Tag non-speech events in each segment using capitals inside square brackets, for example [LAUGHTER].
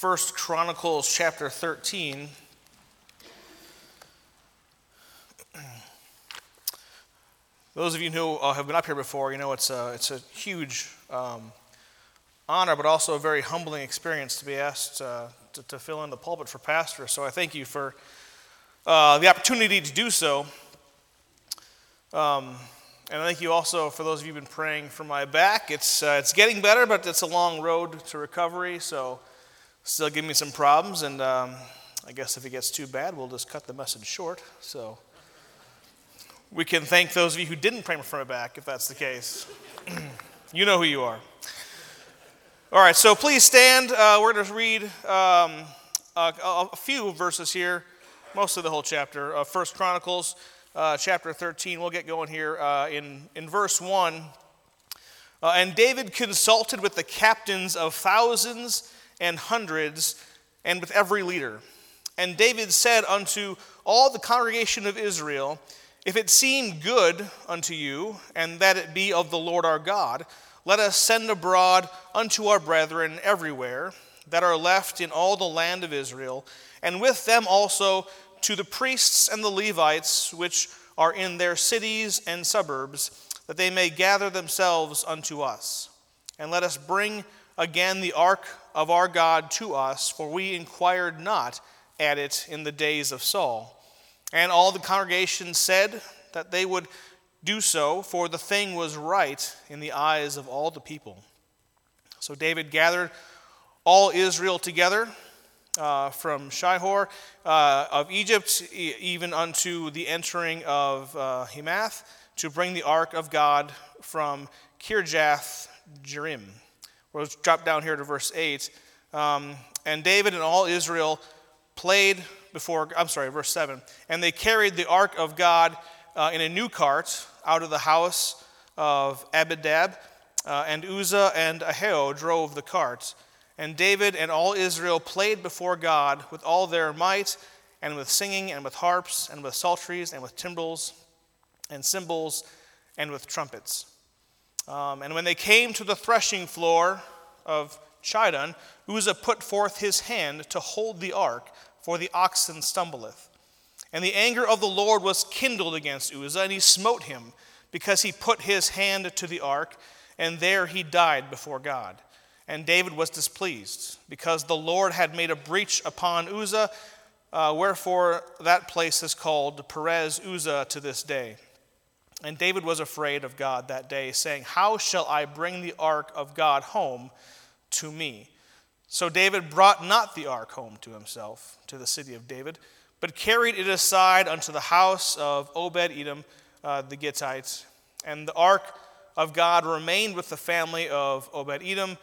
First Chronicles chapter 13. Those of you who uh, have been up here before, you know it's a, it's a huge um, honor, but also a very humbling experience to be asked uh, to, to, fill in the pulpit for pastor. So I thank you for uh, the opportunity to do so. Um, and I thank you also for those of you who've been praying for my back. It's, uh, it's getting better, but it's a long road to recovery, so still give me some problems. And um, I guess if it gets too bad, we'll just cut the message short. So we can thank those of you who didn't pray for my back if that's the case. [CLEARS THROAT] you know who you are. All right, so please stand. Uh, we're going to read um, a, a, few verses here, mostly the whole chapter of First Chronicles, uh, chapter 13. We'll get going here uh, in, in verse 1. Uh, and David consulted with the captains of thousands and hundreds, and with every leader. And David said unto all the congregation of Israel, if it seem good unto you, and that it be of the Lord our God, let us send abroad unto our brethren everywhere that are left in all the land of Israel, and with them also to the priests and the Levites which are in their cities and suburbs, that they may gather themselves unto us. And let us bring again the ark of our God to us, for we inquired not at it in the days of Saul. And all the congregation said that they would do so, for the thing was right in the eyes of all the people. So David gathered all Israel together uh, from Shihor uh, of Egypt, even unto the entering of uh, Hemath, to bring the ark of God from Kirjath Jearim. We'll drop down here to verse 8. Um, and David and all Israel played before, I'm sorry, verse 7. And they carried the ark of God uh, in a new cart out of the house of Abinadab, uh, and Uzzah and Ahio drove the cart. And David and all Israel played before God with all their might, and with singing, and with harps, and with psalteries, and with timbrels, and cymbals, and with trumpets. Um, and when they came to the threshing floor of Chidon, Uzzah put forth his hand to hold the ark, for the oxen stumbleth. And the anger of the Lord was kindled against Uzzah, and he smote him, because he put his hand to the ark, and there he died before God. And David was displeased, because the Lord had made a breach upon Uzzah, uh, wherefore that place is called Perez Uzzah to this day. And David was afraid of God that day, saying, How shall I bring the ark of God home to me? So David brought not the ark home to himself, to the city of David, but carried it aside unto the house of Obed Edom uh, the Gittite. And the ark of God remained with the family of Obed Edom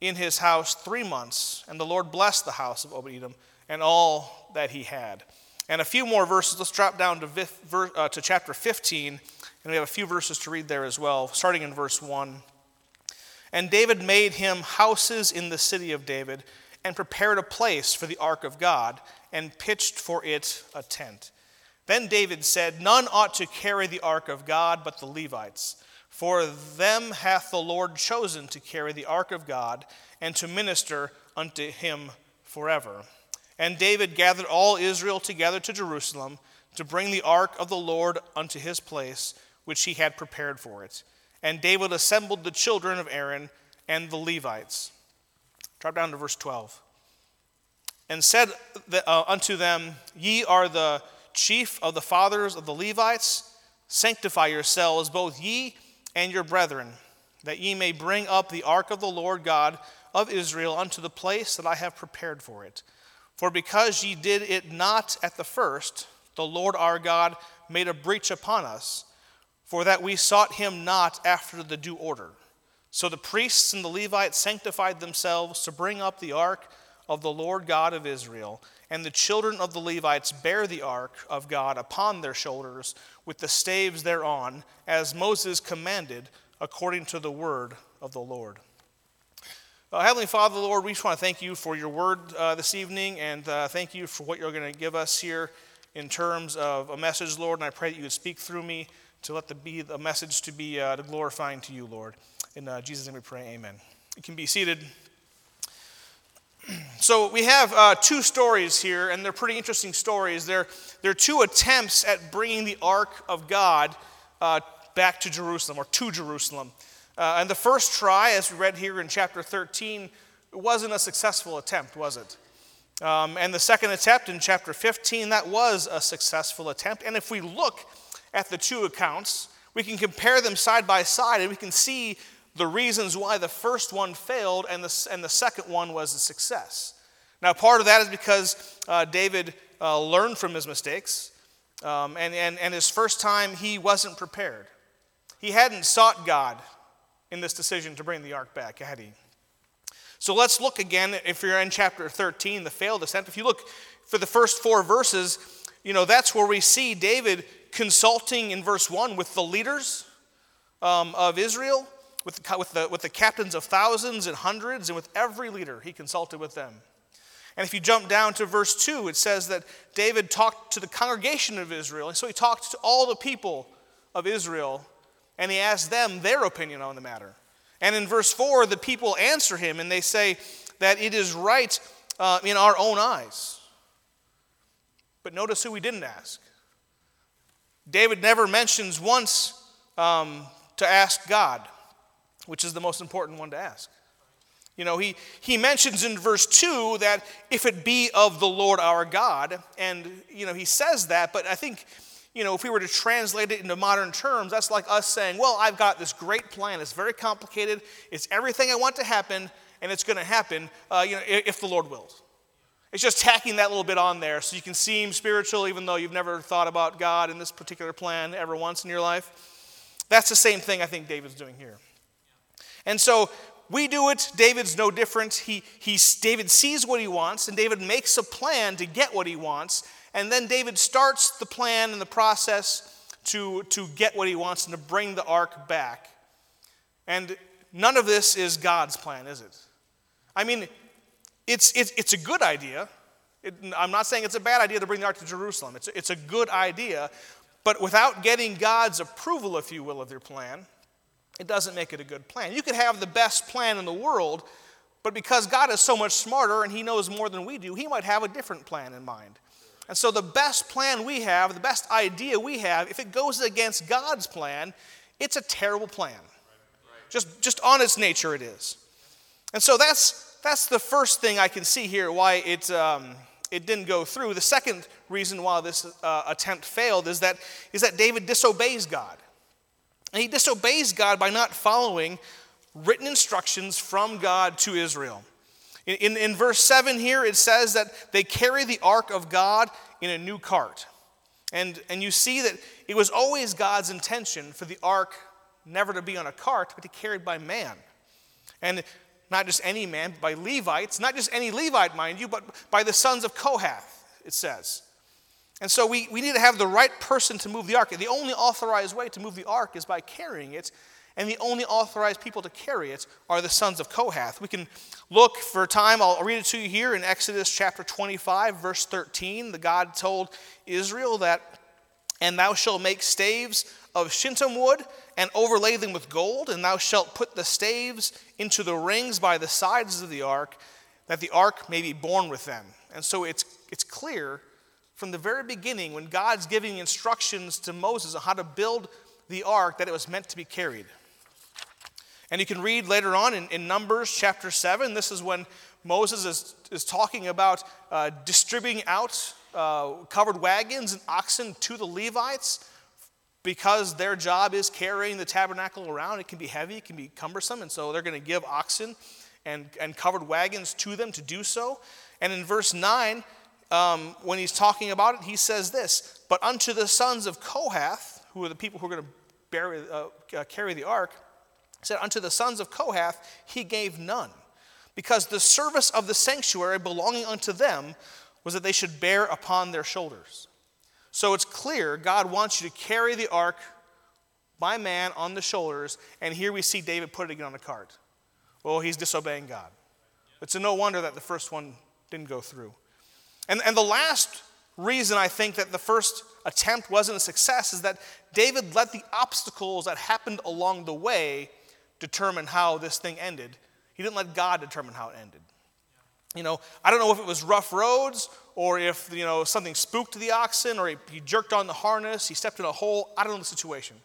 in his house three months. And the Lord blessed the house of Obed Edom and all that he had. And a few more verses. Let's drop down to, uh, to chapter 15, and we have a few verses to read there as well, starting in verse 1. And David made him houses in the city of David and prepared a place for the ark of God and pitched for it a tent. Then David said, None ought to carry the ark of God but the Levites, for them hath the Lord chosen to carry the ark of God and to minister unto him forever. And David gathered all Israel together to Jerusalem to bring the ark of the Lord unto his place, which he had prepared for it. And David assembled the children of Aaron and the Levites. Drop down to verse 12. And said uh, unto them, Ye are the chief of the fathers of the Levites. Sanctify yourselves, both ye and your brethren, that ye may bring up the ark of the Lord God of Israel unto the place that I have prepared for it. For because ye did it not at the first, the Lord our God made a breach upon us for that we sought him not after the due order. So the priests and the Levites sanctified themselves to bring up the ark of the Lord God of Israel, and the children of the Levites bear the ark of God upon their shoulders with the staves thereon, as Moses commanded according to the word of the Lord. Uh, Heavenly Father, Lord, we just want to thank you for your word uh, this evening, and uh, thank you for what you're going to give us here in terms of a message, Lord. And I pray that you would speak through me to let the be the message to be uh, glorifying to you, Lord. In uh, Jesus' name we pray, amen. You can be seated. [CLEARS THROAT] So we have uh, two stories here, and they're pretty interesting stories. They're, they're two attempts at bringing the Ark of God uh, back to Jerusalem or to Jerusalem. Uh, and the first try, as we read here in chapter 13, wasn't a successful attempt, was it? Um, and the second attempt in chapter 15, that was a successful attempt. And if we look at the two accounts, we can compare them side by side and we can see the reasons why the first one failed and the, and the second one was a success. Now, part of that is because uh, David uh, learned from his mistakes, um, and, and, and his first time he wasn't prepared. He hadn't sought God in this decision to bring the ark back, had he? So let's look again, if you're in chapter 13, the failed attempt. If you look for the first four verses, you know, that's where we see David consulting in verse 1 with the leaders um, of Israel with the, with, the, with the captains of thousands and hundreds, and with every leader, he consulted with them. And if you jump down to verse 2, it says that David talked to the congregation of Israel. And so he talked to all the people of Israel, and he asked them their opinion on the matter. And in verse 4, the people answer him, and they say that it is right uh, in our own eyes. But notice who he didn't ask. David never mentions once um, to ask God which is the most important one to ask. You know, he, he mentions in verse 2 that if it be of the Lord our God, and, you know, he says that, but I think, you know, if we were to translate it into modern terms, that's like us saying, well, I've got this great plan. It's very complicated. It's everything I want to happen, and it's going to happen, uh, you know, if the Lord wills. It's just tacking that little bit on there so you can seem spiritual even though you've never thought about God in this particular plan ever once in your life. That's the same thing I think David's doing here. And so we do it. David's no different. He, he, David sees what he wants, and David makes a plan to get what he wants. And then David starts the plan and the process to, to get what he wants and to bring the ark back. And none of this is God's plan, is it? I mean, it's, it's, it's a good idea. It, I'm not saying it's a bad idea to bring the ark to Jerusalem. It's, it's a good idea. But without getting God's approval, if you will, of your plan, it doesn't make it a good plan. You could have the best plan in the world, but because God is so much smarter and He knows more than we do, He might have a different plan in mind. And so, the best plan we have, the best idea we have, if it goes against God's plan, it's a terrible plan. Just, just on its nature, it is. And so, that's, that's the first thing I can see here why it, um, it didn't go through. The second reason why this uh, attempt failed is that, is that David disobeys God. And he disobeys God by not following written instructions from God to Israel. In, in, in, verse 7 here, it says that they carry the ark of God in a new cart. And, and you see that it was always God's intention for the ark never to be on a cart, but to be carried by man. And not just any man, but by Levites, not just any Levite, mind you, but by the sons of Kohath, it says. And so we, we need to have the right person to move the ark. The only authorized way to move the ark is by carrying it, and the only authorized people to carry it are the sons of Kohath. We can look for a time, I'll read it to you here in Exodus chapter 25, verse 13. The God told Israel that, And thou shalt make staves of shittim wood and overlay them with gold, and thou shalt put the staves into the rings by the sides of the ark, that the ark may be borne with them. And so it's, it's clear from the very beginning, when God's giving instructions to Moses on how to build the ark, that it was meant to be carried. And you can read later on in, in Numbers chapter 7, this is when Moses is, is talking about uh, distributing out uh, covered wagons and oxen to the Levites because their job is carrying the tabernacle around. It can be heavy, it can be cumbersome, and so they're going to give oxen and, and covered wagons to them to do so. And in verse 9, um, when he's talking about it, he says this But unto the sons of Kohath, who are the people who are going to bury, uh, uh, carry the ark, said, Unto the sons of Kohath he gave none, because the service of the sanctuary belonging unto them was that they should bear upon their shoulders. So it's clear God wants you to carry the ark by man on the shoulders, and here we see David put it again on a cart. Well, he's disobeying God. It's no wonder that the first one didn't go through. And, and the last reason I think that the first attempt wasn't a success is that David let the obstacles that happened along the way determine how this thing ended. He didn't let God determine how it ended. You know, I don't know if it was rough roads or if, you know, something spooked the oxen or he, he jerked on the harness, he stepped in a hole. I don't know the situation.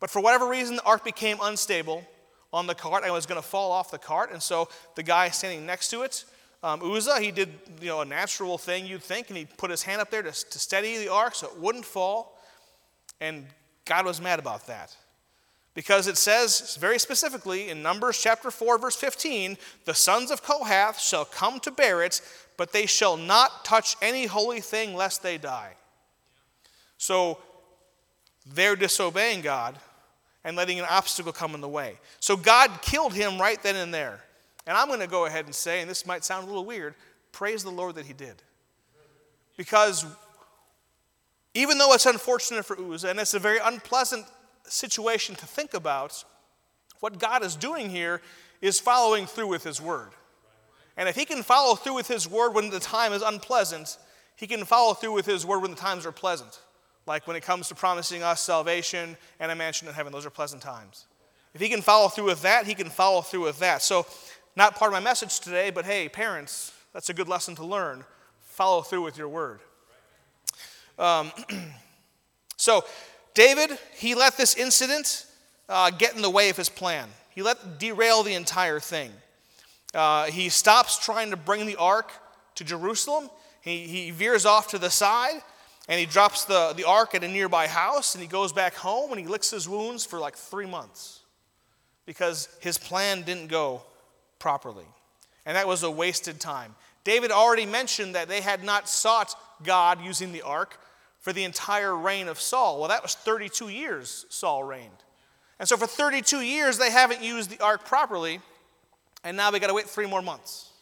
But for whatever reason, the ark became unstable on the cart and was going to fall off the cart. And so the guy standing next to it, um, Uzzah, he did you know, a natural thing you'd think, and he put his hand up there to, to steady the ark so it wouldn't fall. And God was mad about that. Because it says very specifically in Numbers chapter 4, verse 15, the sons of Kohath shall come to bear it, but they shall not touch any holy thing lest they die. So they're disobeying God and letting an obstacle come in the way. So God killed him right then and there. And I'm going to go ahead and say, and this might sound a little weird, praise the Lord that he did. Because even though it's unfortunate for Uzzah, and it's a very unpleasant situation to think about, what God is doing here is following through with His word. And if He can follow through with His word when the time is unpleasant, He can follow through with His word when the times are pleasant. Like when it comes to promising us salvation and a mansion in heaven, those are pleasant times. If He can follow through with that, He can follow through with that. So, not part of my message today, but hey, parents, that's a good lesson to learn. Follow through with your word. Um, [CLEARS THROAT] so, David, he let this incident uh, get in the way of his plan. He let derail the entire thing. Uh, he stops trying to bring the ark to Jerusalem. He, he veers off to the side and he drops the, the ark at a nearby house and he goes back home and he licks his wounds for like three months because his plan didn't go properly. And that was a wasted time. David already mentioned that they had not sought God using the ark for the entire reign of Saul. Well, that was 32 years Saul reigned. And so for 32 years, they haven't used the ark properly, and now they got to wait three more months.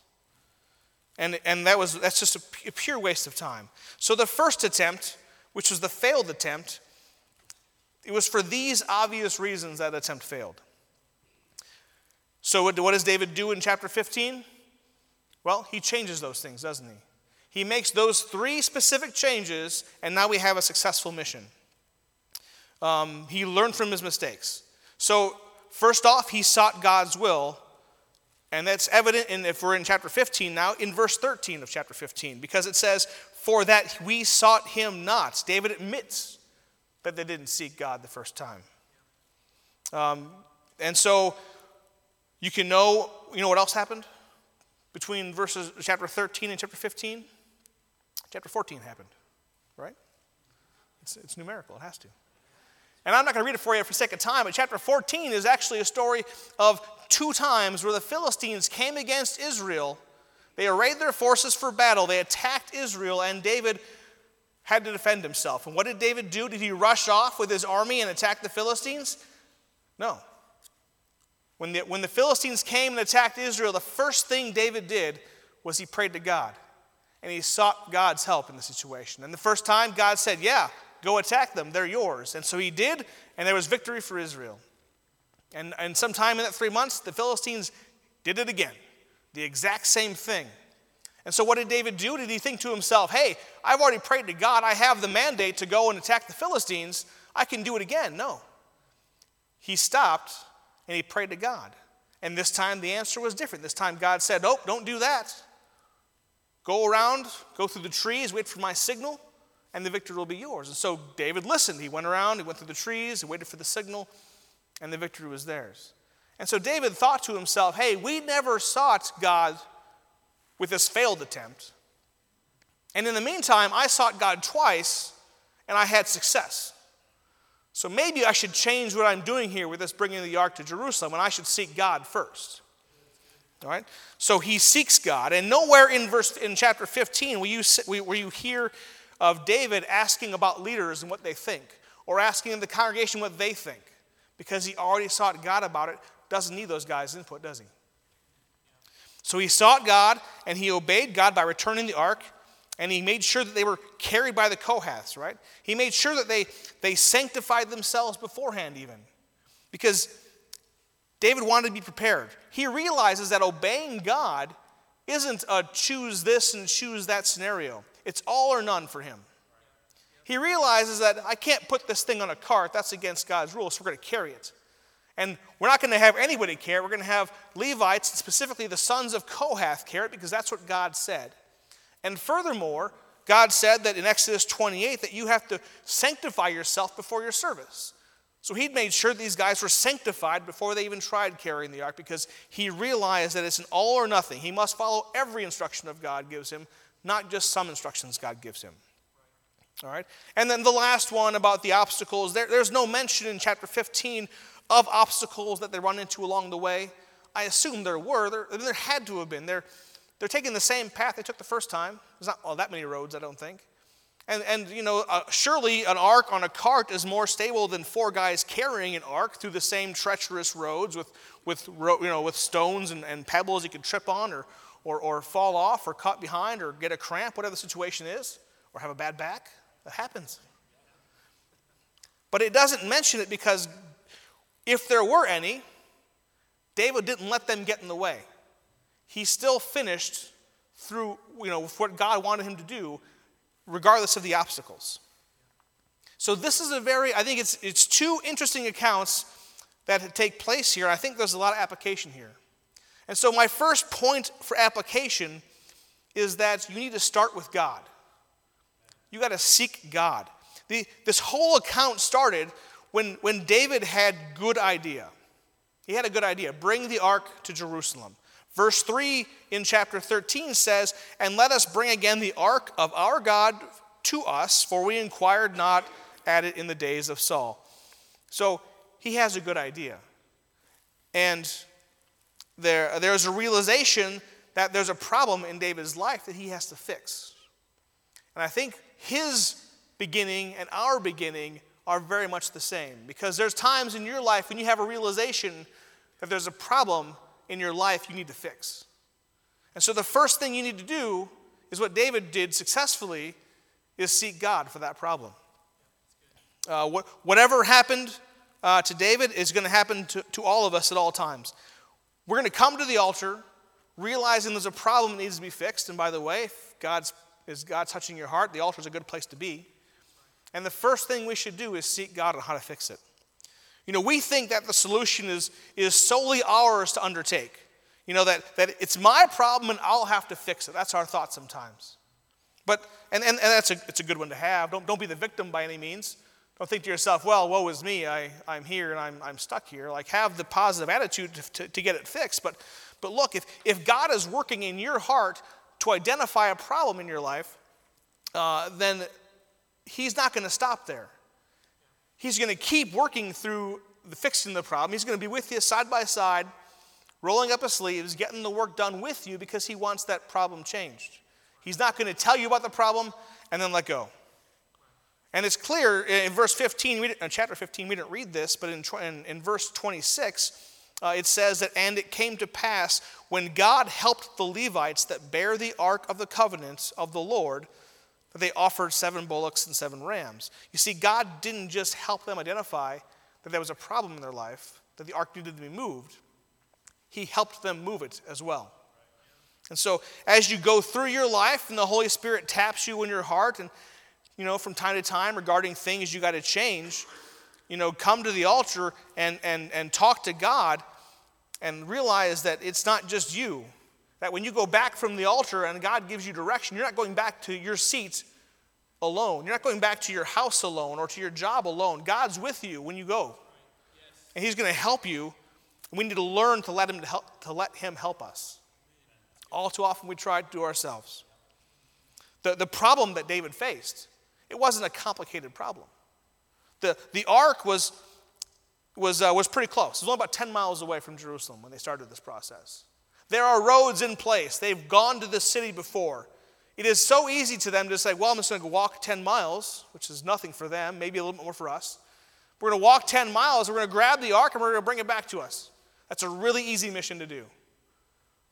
And, and that was, that's just a, pure waste of time. So the first attempt, which was the failed attempt, it was for these obvious reasons that attempt failed. So, what does David do in chapter 15? Well, he changes those things, doesn't he? He makes those three specific changes, and now we have a successful mission. Um, he learned from his mistakes. So, first off, he sought God's will, and that's evident in, if we're in chapter 15 now, in verse 13 of chapter 15, because it says, For that we sought him not. David admits that they didn't seek God the first time. Um, and so, you can know, you know what else happened between verses chapter 13 and chapter 15? Chapter 14 happened, right? It's, it's numerical, it has to. And I'm not going to read it for you for sake of time, but chapter 14 is actually a story of two times where the Philistines came against Israel. They arrayed their forces for battle, they attacked Israel, and David had to defend himself. And what did David do? Did he rush off with his army and attack the Philistines? No. When the, when the Philistines came and attacked Israel, the first thing David did was he prayed to God and he sought God's help in the situation. And the first time, God said, Yeah, go attack them, they're yours. And so he did, and there was victory for Israel. And, and sometime in that three months, the Philistines did it again, the exact same thing. And so, what did David do? Did he think to himself, hey, I've already prayed to God, I have the mandate to go and attack the Philistines, I can do it again? No. He stopped and he prayed to God. And this time the answer was different. This time God said, Nope, don't do that. Go around, go through the trees, wait for my signal, and the victory will be yours. And so David listened. He went around, he went through the trees, he waited for the signal, and the victory was theirs. And so David thought to himself, hey, we never sought God with this failed attempt. And in the meantime, I sought God twice, and I had success. So maybe I should change what I'm doing here with this bringing the ark to Jerusalem, and I should seek God first. All right? So he seeks God, and nowhere in verse in chapter 15 will you, will you hear of David asking about leaders and what they think, or asking the congregation what they think, because he already sought God about it. Doesn't need those guys' input, does he? So he sought God, and he obeyed God by returning the ark, and he made sure that they were carried by the Kohaths, right? He made sure that they, they sanctified themselves beforehand, even. Because David wanted to be prepared. He realizes that obeying God isn't a choose this and choose that scenario, it's all or none for him. He realizes that I can't put this thing on a cart, that's against God's rules, so we're going to carry it. And we're not going to have anybody carry it. We're going to have Levites, specifically the sons of Kohath, carry it because that's what God said. And furthermore, God said that in Exodus 28 that you have to sanctify yourself before your service. So he'd made sure these guys were sanctified before they even tried carrying the ark because he realized that it's an all or nothing. He must follow every instruction of God gives him, not just some instructions God gives him. All right? And then the last one about the obstacles there, there's no mention in chapter 15 of obstacles that they run into along the way. I assume there were. There, there had to have been. They're, they're taking the same path they took the first time. There's not all that many roads, I don't think. And, and you know, uh, surely an ark on a cart is more stable than four guys carrying an ark through the same treacherous roads with, with, you know, with stones and, and pebbles you could trip on or, or, or fall off or cut behind or get a cramp, whatever the situation is, or have a bad back. That happens. But it doesn't mention it because if there were any, David didn't let them get in the way. He still finished through, you know, what God wanted him to do, regardless of the obstacles. So this is a very, I think it's, it's two interesting accounts that take place here. I think there's a lot of application here. And so my first point for application is that you need to start with God. You got to seek God. The, this whole account started when, when David had good idea. He had a good idea. Bring the ark to Jerusalem. Verse 3 in chapter 13 says, And let us bring again the ark of our God to us, for we inquired not at it in the days of Saul. So he has a good idea. And there, there's a realization that there's a problem in David's life that he has to fix. And I think his beginning and our beginning are very much the same. Because there's times in your life when you have a realization that there's a problem in your life you need to fix. And so the first thing you need to do is what David did successfully is seek God for that problem. Uh, what, whatever happened uh, to David is going to happen to, all of us at all times. We're going to come to the altar realizing there's a problem that needs to be fixed. And by the way, if God's is God touching your heart, the altar is a good place to be. And the first thing we should do is seek God on how to fix it. You know, we think that the solution is, is solely ours to undertake. You know, that, that it's my problem and I'll have to fix it. That's our thought sometimes. But, and, and, and that's a, it's a good one to have. Don't, don't be the victim by any means. Don't think to yourself, well, woe is me. I, I'm here and I'm, I'm stuck here. Like, have the positive attitude to, to, to get it fixed. But, but look, if, if God is working in your heart to identify a problem in your life, uh, then He's not going to stop there. He's going to keep working through the fixing the problem. He's going to be with you side by side, rolling up his sleeves, getting the work done with you because he wants that problem changed. He's not going to tell you about the problem and then let go. And it's clear in verse 15, in chapter 15, we didn't read this, but in, in, in verse 26, uh, it says that, and it came to pass when God helped the Levites that bear the ark of the covenants of the Lord, that they offered seven bullocks and seven rams. You see, God didn't just help them identify that there was a problem in their life, that the ark needed to be moved, He helped them move it as well. And so, as you go through your life and the Holy Spirit taps you in your heart, and you know, from time to time regarding things you got to change, you know, come to the altar and, and, and talk to God and realize that it's not just you. That when you go back from the altar and God gives you direction, you're not going back to your seat alone. You're not going back to your house alone or to your job alone. God's with you when you go. And He's going to help you. We need to learn to let Him, to help, to let him help us. All too often we try to do ourselves. The, the problem that David faced, it wasn't a complicated problem. The, the ark was, was, uh, was pretty close. It was only about 10 miles away from Jerusalem when they started this process. There are roads in place. They've gone to the city before. It is so easy to them to say, well, I'm just going to walk 10 miles, which is nothing for them, maybe a little bit more for us. We're going to walk 10 miles, we're going to grab the ark, and we're going to bring it back to us. That's a really easy mission to do.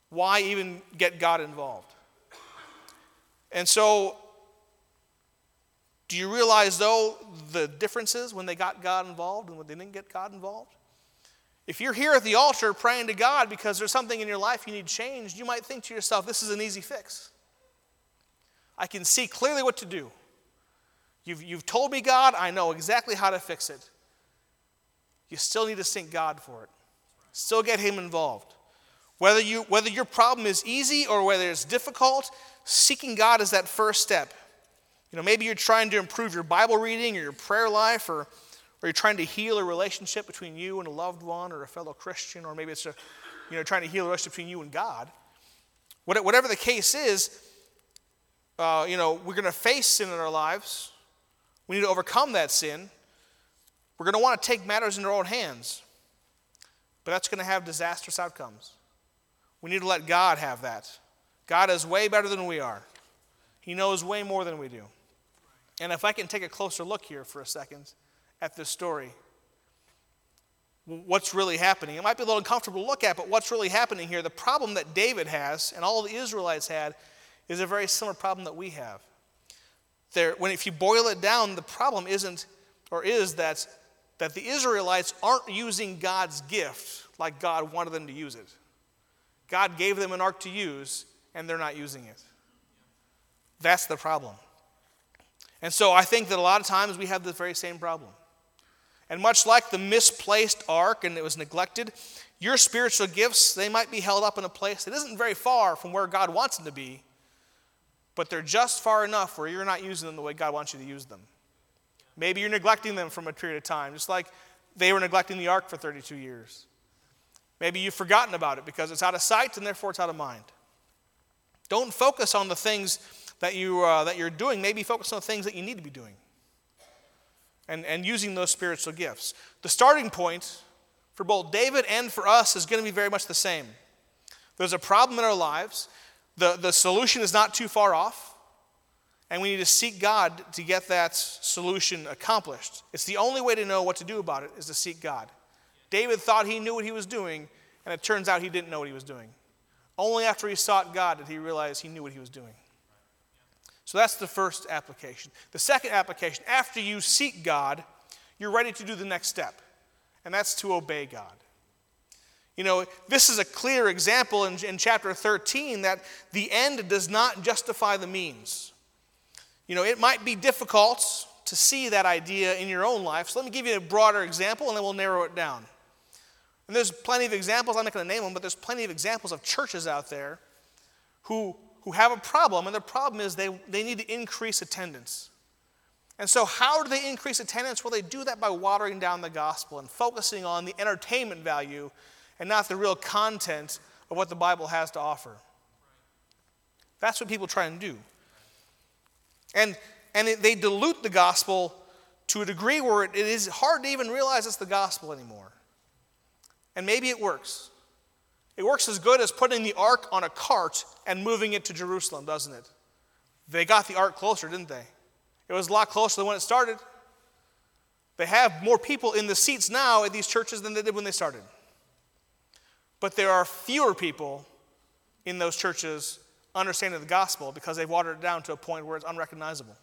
Why even get God involved? And so do you realize, though, the differences when they got God involved and when they didn't get God involved? If you're here at the altar praying to God because there's something in your life you need changed, you might think to yourself, this is an easy fix. I can see clearly what to do. You've, you've told me, God, I know exactly how to fix it. you still need to seek God for it. Still get Him involved. Whether, you, whether your problem is easy or whether it's difficult, seeking God is that first step. You know, maybe you're trying to improve your Bible reading or your prayer life, or, or you're trying to heal a relationship between you and a loved one or a fellow Christian, or maybe it's a, you know, trying to heal a relationship between you and God. Whatever the case is, uh, you know, we're going to face sin in our lives. We need to overcome that sin. We're going to want to take matters in our own hands, but that's going to have disastrous outcomes. We need to let God have that. God is way better than we are, He knows way more than we do. And if I can take a closer look here for a second at this story, what's really happening? It might be a little uncomfortable to look at, but what's really happening here? The problem that David has and all the Israelites had is a very similar problem that we have. There, when if you boil it down, the problem isn't or is that that the Israelites aren't using God's gift like God wanted them to use it. God gave them an ark to use, and they're not using it. That's the problem. And so I think that a lot of times we have the very same problem. And much like the misplaced ark and it was neglected, your spiritual gifts, they might be held up in a place that isn't very far from where God wants them to be, but they're just far enough where you're not using them the way God wants you to use them. Maybe you're neglecting them from a period of time, just like they were neglecting the ark for 32 years. Maybe you've forgotten about it because it's out of sight and therefore it's out of mind. Don't focus on the things that, you, uh, that you're doing. Maybe focus on the things that you need to be doing and, and using those spiritual gifts. The starting point for both David and for us is going to be very much the same. There's a problem in our lives, the, the solution is not too far off, and we need to seek God to get that solution accomplished. It's the only way to know what to do about it is to seek God. David thought he knew what he was doing, and it turns out he didn't know what he was doing. Only after he sought God did he realize he knew what he was doing. So that's the first application. The second application, after you seek God, you're ready to do the next step, and that's to obey God. You know, this is a clear example in, in chapter 13 that the end does not justify the means. You know, it might be difficult to see that idea in your own life. So let me give you a broader example and then we'll narrow it down. And there's plenty of examples, I'm not going to name them, but there's plenty of examples of churches out there who, who have a problem, and the problem is they, they need to increase attendance. And so, how do they increase attendance? Well, they do that by watering down the gospel and focusing on the entertainment value and not the real content of what the Bible has to offer. That's what people try and do. And, and they dilute the gospel to a degree where it is hard to even realize it's the gospel anymore. And maybe it works. It works as good as putting the ark on a cart and moving it to Jerusalem, doesn't it? They got the ark closer, didn't they? It was a lot closer than when it started. They have more people in the seats now at these churches than they did when they started. But there are fewer people in those churches understanding the gospel because they've watered it down to a point where it's unrecognizable.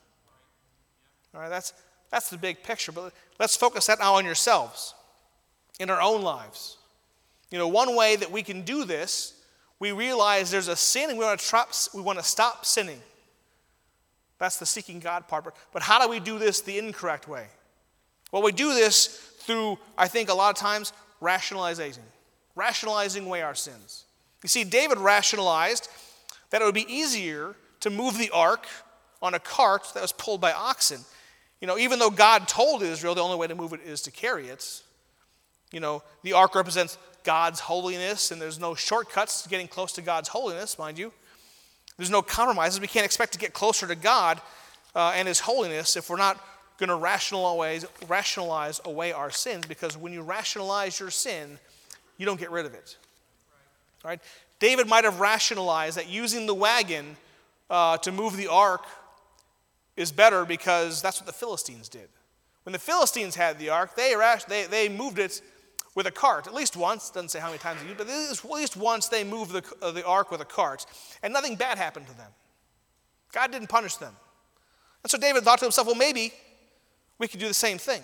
All right, that's, that's the big picture. But let's focus that now on yourselves, in our own lives. You know, one way that we can do this, we realize there's a sin and we want to, trap, we want to stop sinning. That's the seeking God part. But how do we do this the incorrect way? Well, we do this through, I think, a lot of times, rationalizing, rationalizing away our sins. You see, David rationalized that it would be easier to move the ark on a cart that was pulled by oxen. You know, even though God told Israel the only way to move it is to carry it, you know, the ark represents God's holiness, and there's no shortcuts to getting close to God's holiness, mind you. There's no compromises. We can't expect to get closer to God uh, and His holiness if we're not going to rationalize, rationalize away our sins, because when you rationalize your sin, you don't get rid of it. All right? David might have rationalized that using the wagon uh, to move the ark is better because that's what the Philistines did. When the Philistines had the ark, they, they, they moved it with a cart, at least once. Doesn't say how many times they used, but at least once they moved the, uh, the ark with a cart, and nothing bad happened to them. God didn't punish them. And so David thought to himself, well, maybe we could do the same thing.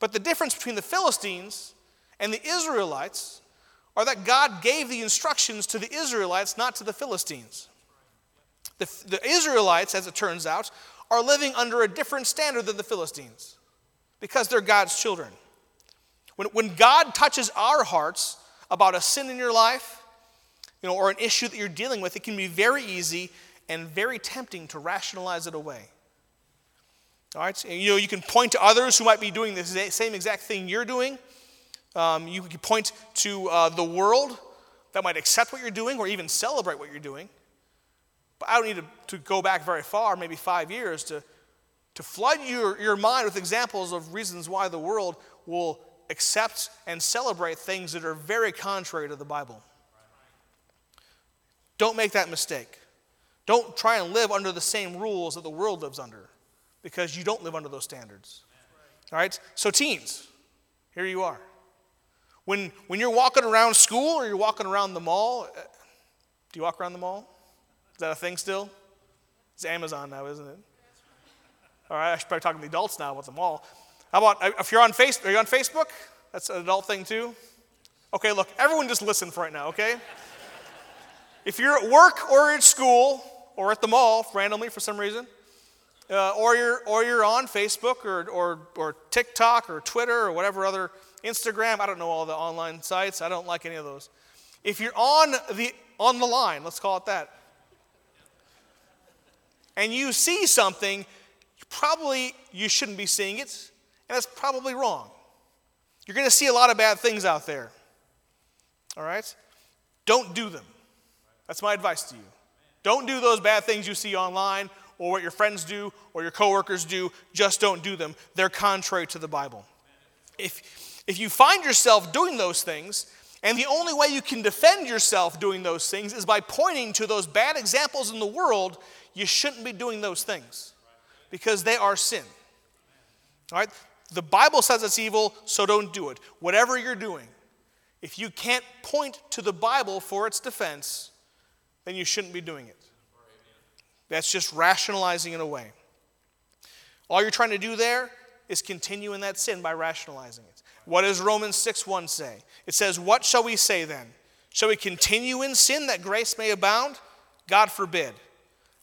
But the difference between the Philistines and the Israelites are that God gave the instructions to the Israelites, not to the Philistines. The, the Israelites, as it turns out, are living under a different standard than the Philistines because they're God's children. When, when God touches our hearts about a sin in your life, you know, or an issue that you're dealing with, it can be very easy and very tempting to rationalize it away. All right, you know, you can point to others who might be doing the same exact thing you're doing. Um, you can point to uh, the world that might accept what you're doing or even celebrate what you're doing. But I don't need to, to go back very far, maybe five years, to, to flood your, your mind with examples of reasons why the world will accept and celebrate things that are very contrary to the Bible. Don't make that mistake. Don't try and live under the same rules that the world lives under because you don't live under those standards. All right? So, teens, here you are. When, when you're walking around school or you're walking around the mall, uh, do you walk around the mall? Is that a thing still? It's Amazon now, isn't it? All right, I should probably talk to the adults now about the mall. How about uh, if you're on Facebook? Are you on Facebook? That's an adult thing too. Okay, look, everyone just listen for right now, okay? [LAUGHS] if you're at work or at school or at the mall randomly for some reason, uh, or, you're, or you're on Facebook or, or, or TikTok or Twitter or whatever other Instagram, I don't know all the online sites, I don't like any of those. If you're on the, on the line, let's call it that, and you see something, probably you shouldn't be seeing it, and that's probably wrong. You're going to see a lot of bad things out there. All right? Don't do them. That's my advice to you. Don't do those bad things you see online or what your friends do or your coworkers do. Just don't do them. They're contrary to the Bible. If, if you find yourself doing those things, and the only way you can defend yourself doing those things is by pointing to those bad examples in the world, you shouldn't be doing those things because they are sin. All right? The Bible says it's evil, so don't do it. Whatever you're doing, if you can't point to the Bible for its defense, then you shouldn't be doing it. That's just rationalizing it away. All you're trying to do there is continue in that sin by rationalizing it. What does Romans 6 1 say? It says, What shall we say then? Shall we continue in sin that grace may abound? God forbid.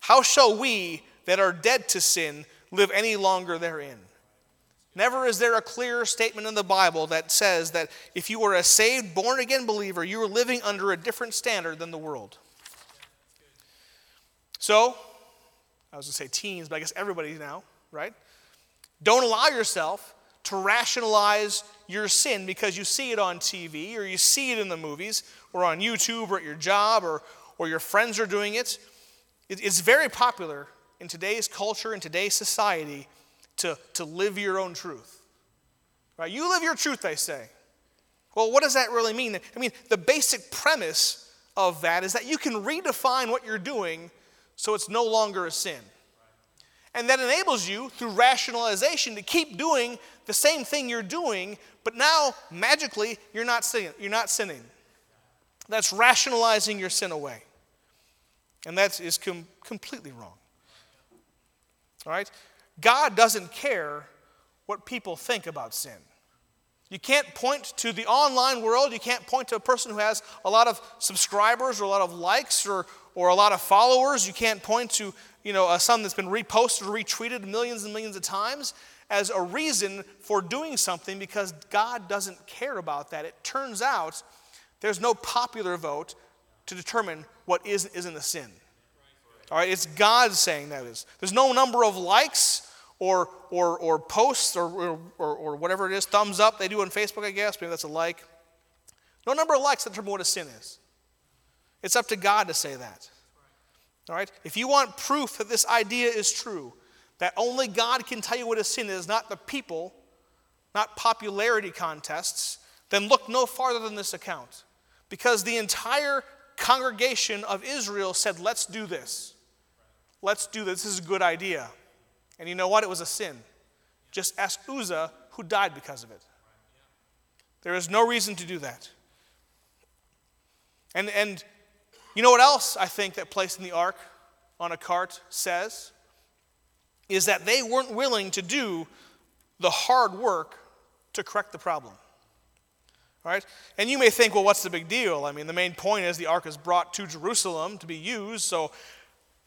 How shall we that are dead to sin live any longer therein? Never is there a clearer statement in the Bible that says that if you were a saved, born again believer, you were living under a different standard than the world. So, I was going to say teens, but I guess everybody now, right? Don't allow yourself to rationalize your sin because you see it on TV or you see it in the movies or on YouTube or at your job or, or your friends are doing it it's very popular in today's culture, in today's society, to, to live your own truth. Right? You live your truth, they say. Well, what does that really mean? I mean, the basic premise of that is that you can redefine what you're doing so it's no longer a sin. And that enables you, through rationalization, to keep doing the same thing you're doing, but now magically you're not sinning. You're not sinning. That's rationalizing your sin away. And that is com- completely wrong. All right? God doesn't care what people think about sin. You can't point to the online world, you can't point to a person who has a lot of subscribers or a lot of likes or, or a lot of followers. You can't point to you know, uh, something that's been reposted or retweeted millions and millions of times as a reason for doing something because God doesn't care about that. It turns out there's no popular vote to determine what is isn't a sin. All right, it's God saying that is. There's no number of likes or, or, or posts or, or, or whatever it is, thumbs up they do on Facebook, I guess. Maybe that's a like. No number of likes that determine what a sin is. It's up to God to say that. All right? If you want proof that this idea is true, that only God can tell you what a sin is, not the people, not popularity contests, then look no farther than this account. Because the entire congregation of Israel said, Let's do this. Let's do this. This is a good idea. And you know what? It was a sin. Just ask Uzzah, who died because of it. There is no reason to do that. And, and you know what else I think that placing the ark on a cart says? Is that they weren't willing to do the hard work to correct the problem. Right? And you may think, well, what's the big deal? I mean, the main point is the ark is brought to Jerusalem to be used, so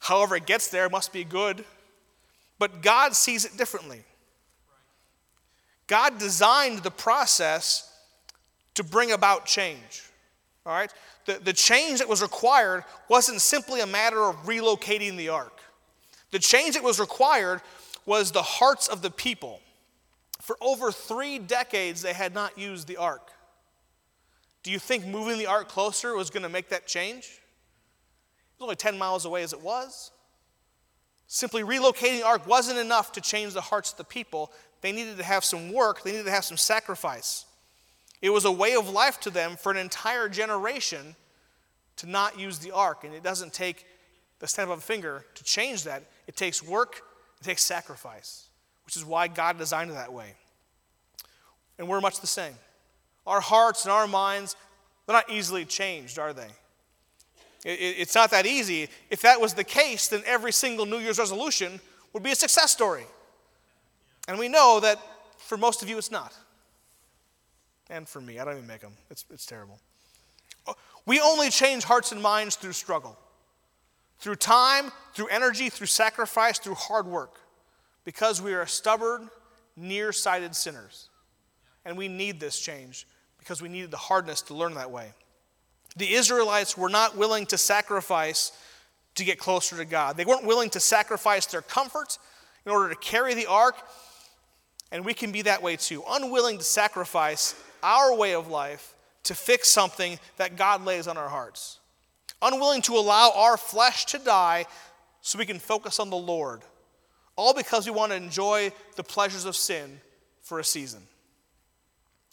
however it gets there must be good. But God sees it differently. God designed the process to bring about change. All right? The, the change that was required wasn't simply a matter of relocating the ark. The change that was required was the hearts of the people. For over three decades, they had not used the ark. Do you think moving the ark closer was going to make that change? It was only 10 miles away as it was. Simply relocating the ark wasn't enough to change the hearts of the people. They needed to have some work, they needed to have some sacrifice. It was a way of life to them for an entire generation to not use the ark. And it doesn't take the snap of a finger to change that. It takes work, it takes sacrifice, which is why God designed it that way. And we're much the same. Our hearts and our minds, they're not easily changed, are they? It's not that easy. If that was the case, then every single New Year's resolution would be a success story. And we know that for most of you, it's not. And for me, I don't even make them. It's, it's terrible. We only change hearts and minds through struggle, through time, through energy, through sacrifice, through hard work, because we are stubborn, nearsighted sinners. And we need this change because we needed the hardness to learn that way. The Israelites were not willing to sacrifice to get closer to God. They weren't willing to sacrifice their comfort in order to carry the ark. And we can be that way too, unwilling to sacrifice our way of life to fix something that God lays on our hearts. Unwilling to allow our flesh to die so we can focus on the Lord. All because we want to enjoy the pleasures of sin for a season.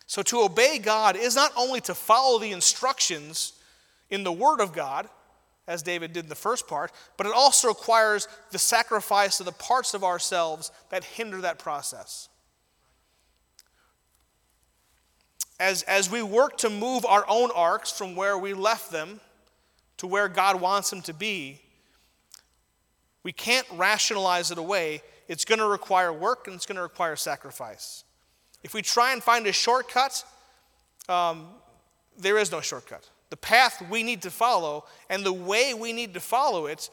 So, to obey God is not only to follow the instructions in the Word of God, as David did in the first part, but it also requires the sacrifice of the parts of ourselves that hinder that process. As, as we work to move our own arks from where we left them to where God wants them to be, we can't rationalize it away. It's going to require work and it's going to require sacrifice. If we try and find a shortcut, um, there is no shortcut. The path we need to follow and the way we need to follow it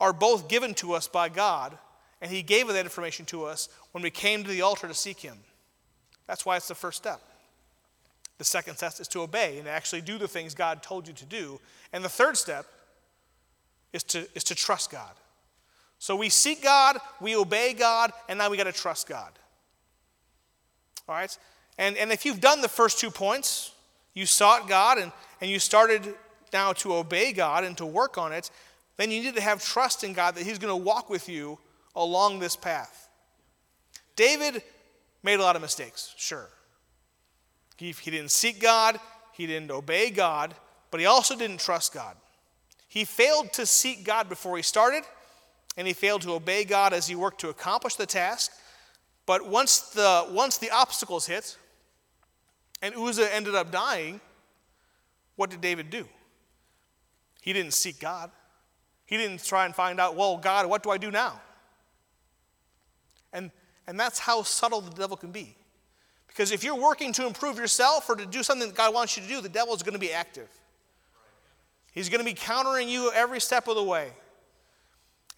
are both given to us by God, and He gave that information to us when we came to the altar to seek Him. That's why it's the first step. The second step is to obey and actually do the things God told you to do. And the third step is to, is to trust God. So we seek God, we obey God, and now we got to trust God. All right? And, and if you've done the first two points, you sought God and, and you started now to obey God and to work on it, then you need to have trust in God that He's going to walk with you along this path. David made a lot of mistakes, sure. He, he didn't seek God, he didn't obey God, but he also didn't trust God. He failed to seek God before he started, and he failed to obey God as he worked to accomplish the task. But once the, once the obstacles hit and Uzzah ended up dying, what did David do? He didn't seek God. He didn't try and find out, well, God, what do I do now? And, and that's how subtle the devil can be. Because if you're working to improve yourself or to do something that God wants you to do, the devil is going to be active. He's going to be countering you every step of the way.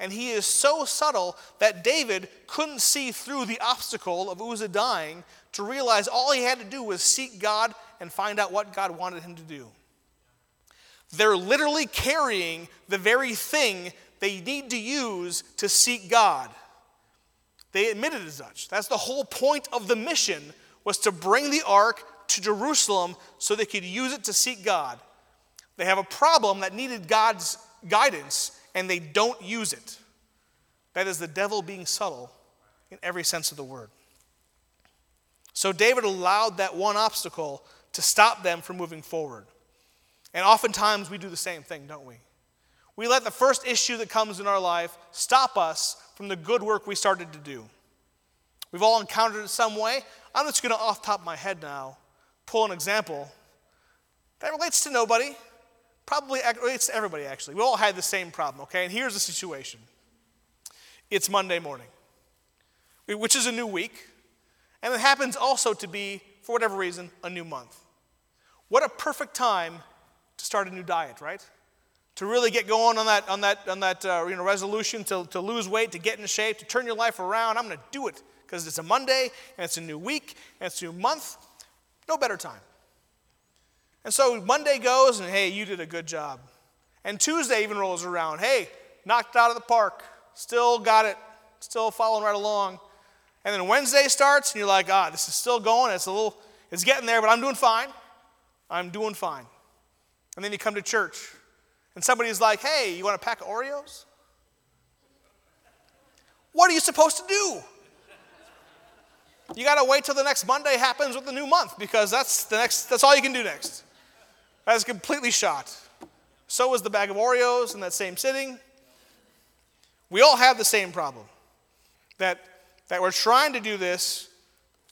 And he is so subtle that David couldn't see through the obstacle of Uzzah dying to realize all he had to do was seek God and find out what God wanted him to do. They're literally carrying the very thing they need to use to seek God. They admitted as such. That's the whole point of the mission was to bring the ark to Jerusalem so they could use it to seek God. They have a problem that needed God's guidance and they don't use it. That is the devil being subtle in every sense of the word. So David allowed that one obstacle to stop them from moving forward. And oftentimes we do the same thing, don't we? We let the first issue that comes in our life stop us from the good work we started to do. We've all encountered it some way. I'm just going to, off top of my head now, pull an example that relates to nobody, Probably it's everybody, actually. We all had the same problem, okay? And here's the situation it's Monday morning, which is a new week, and it happens also to be, for whatever reason, a new month. What a perfect time to start a new diet, right? To really get going on that, on that, on that uh, you know, resolution to, to lose weight, to get in shape, to turn your life around. I'm going to do it because it's a Monday and it's a new week and it's a new month. No better time. And so Monday goes, and hey, you did a good job. And Tuesday even rolls around. Hey, knocked out of the park. Still got it. Still following right along. And then Wednesday starts, and you're like, ah, this is still going. It's a little, it's getting there, but I'm doing fine. I'm doing fine. And then you come to church, and somebody's like, hey, you want a pack of Oreos? What are you supposed to do? You got to wait till the next Monday happens with the new month because that's the next that's all you can do next. That is completely shot. So was the bag of Oreos in that same sitting. We all have the same problem. That that we're trying to do this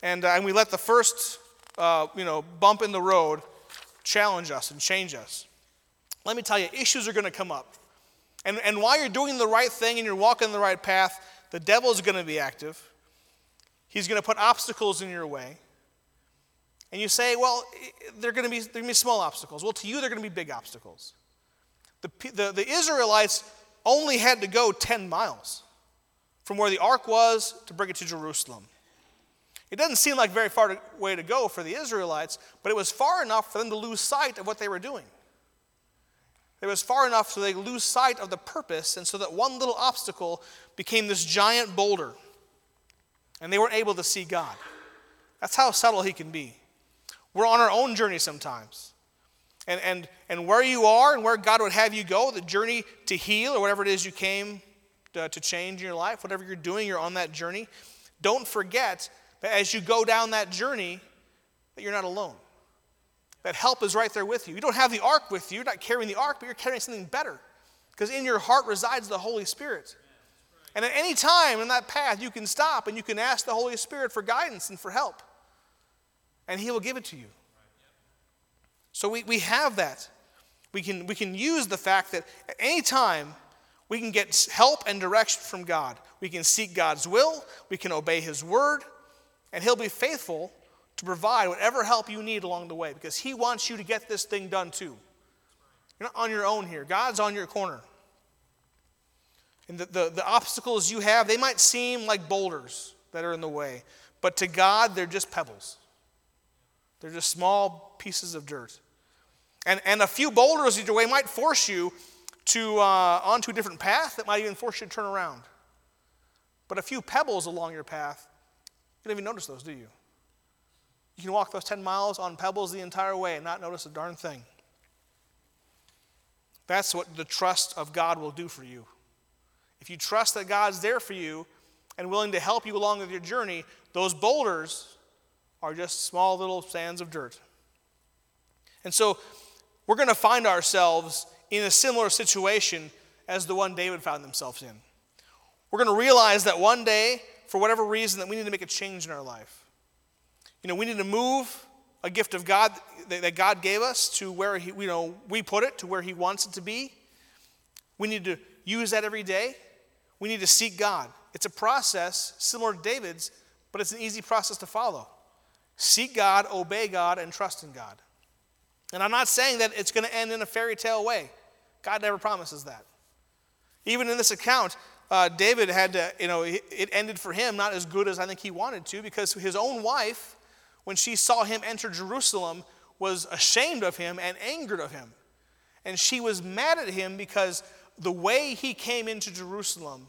and, uh, and we let the first uh, you know bump in the road challenge us and change us. Let me tell you, issues are going to come up. And, and while you're doing the right thing and you're walking the right path, the devil is going to be active. He's going to put obstacles in your way. And you say, well, they're going to be, to be small obstacles. Well, to you, they're going to be big obstacles. The, the, the Israelites only had to go 10 miles from where the ark was to bring it to Jerusalem. It doesn't seem like very far way to go for the Israelites, but it was far enough for them to lose sight of what they were doing. It was far enough so they lose sight of the purpose, and so that one little obstacle became this giant boulder and they weren't able to see God. That's how subtle He can be. We're on our own journey sometimes. And, and, and where you are and where God would have you go, the journey to heal or whatever it is you came to, to change in your life, whatever you're doing, you're on that journey. Don't forget that as you go down that journey, that you're not alone. That help is right there with you. You don't have the ark with you, you're not carrying the ark, but you're carrying something better. Because in your heart resides the Holy Spirit. And at any time in that path, you can stop and you can ask the Holy Spirit for guidance and for help. And He will give it to you. So we, we have that. We can, we can use the fact that at any time we can get help and direction from God. We can seek God's will, we can obey His word, and He'll be faithful to provide whatever help you need along the way because He wants you to get this thing done too. You're not on your own here, God's on your corner. And the, the, the obstacles you have, they might seem like boulders that are in the way, but to God, they're just pebbles. They're just small pieces of dirt. And, and a few boulders either way might force you to uh, onto a different path that might even force you to turn around. But a few pebbles along your path, you don't even notice those, do you? You can walk those 10 miles on pebbles the entire way and not notice a darn thing. That's what the trust of God will do for you. If you trust that God's there for you and willing to help you along with your journey, those boulders are just small little sands of dirt. And so we're going to find ourselves in a similar situation as the one David found themselves in. We're going to realize that one day, for whatever reason, that we need to make a change in our life. You know, we need to move a gift of God that God gave us to where he, you know, we put it to where He wants it to be. We need to use that every day. We need to seek God. It's a process similar to David's, but it's an easy process to follow. Seek God, obey God, and trust in God. And I'm not saying that it's going to end in a fairy tale way. God never promises that. Even in this account, uh, David had to, you know, it ended for him not as good as I think he wanted to because his own wife, when she saw him enter Jerusalem, was ashamed of him and angered of him. And she was mad at him because the way he came into Jerusalem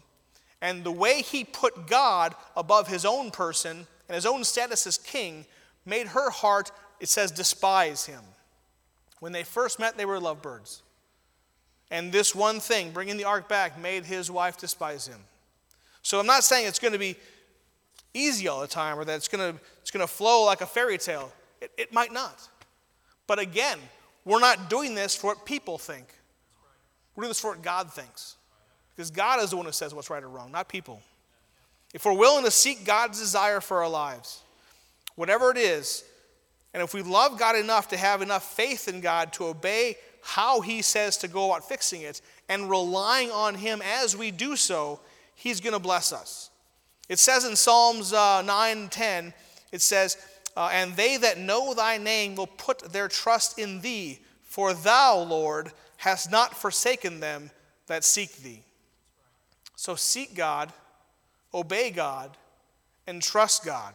and the way he put God above his own person and his own status as king made her heart, it says, despise him. When they first met, they were lovebirds. And this one thing, bringing the ark back, made his wife despise him. So I'm not saying it's going to be easy all the time or that it's going to, it's going to flow like a fairy tale. It, it might not. But again, we're not doing this for what people think. We're doing this for what God thinks. Because God is the one who says what's right or wrong, not people. If we're willing to seek God's desire for our lives, whatever it is, and if we love God enough to have enough faith in God to obey how He says to go about fixing it, and relying on Him as we do so, He's going to bless us. It says in Psalms uh, 9 10, it says, uh, And they that know thy name will put their trust in thee, for thou, Lord, hast not forsaken them that seek thee. So seek God, obey God, and trust God.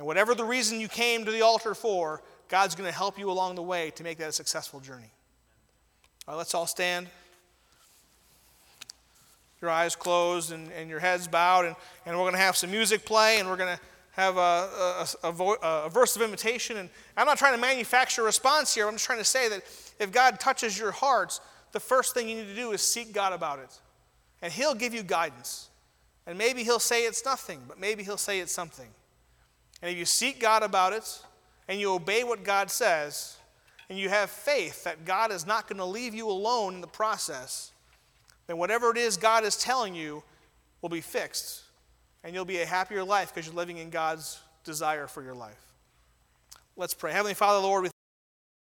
And whatever the reason you came to the altar for, God's going to help you along the way to make that a successful journey. All right, let's all stand. Your eyes closed and, and your heads bowed, and, and we're going to have some music play, and we're going to have a, a, a, vo- a, verse of invitation. And I'm not trying to manufacture a response here. I'm just trying to say that if God touches your hearts, the first thing you need to do is seek God about it. And He'll give you guidance. And maybe He'll say it's nothing, but maybe He'll say it's something. And if you seek God about it and you obey what God says, and you have faith that God is not going to leave you alone in the process, then whatever it is God is telling you will be fixed. And you'll be a happier life because you're living in God's desire for your life. Let's pray. Heavenly Father, Lord,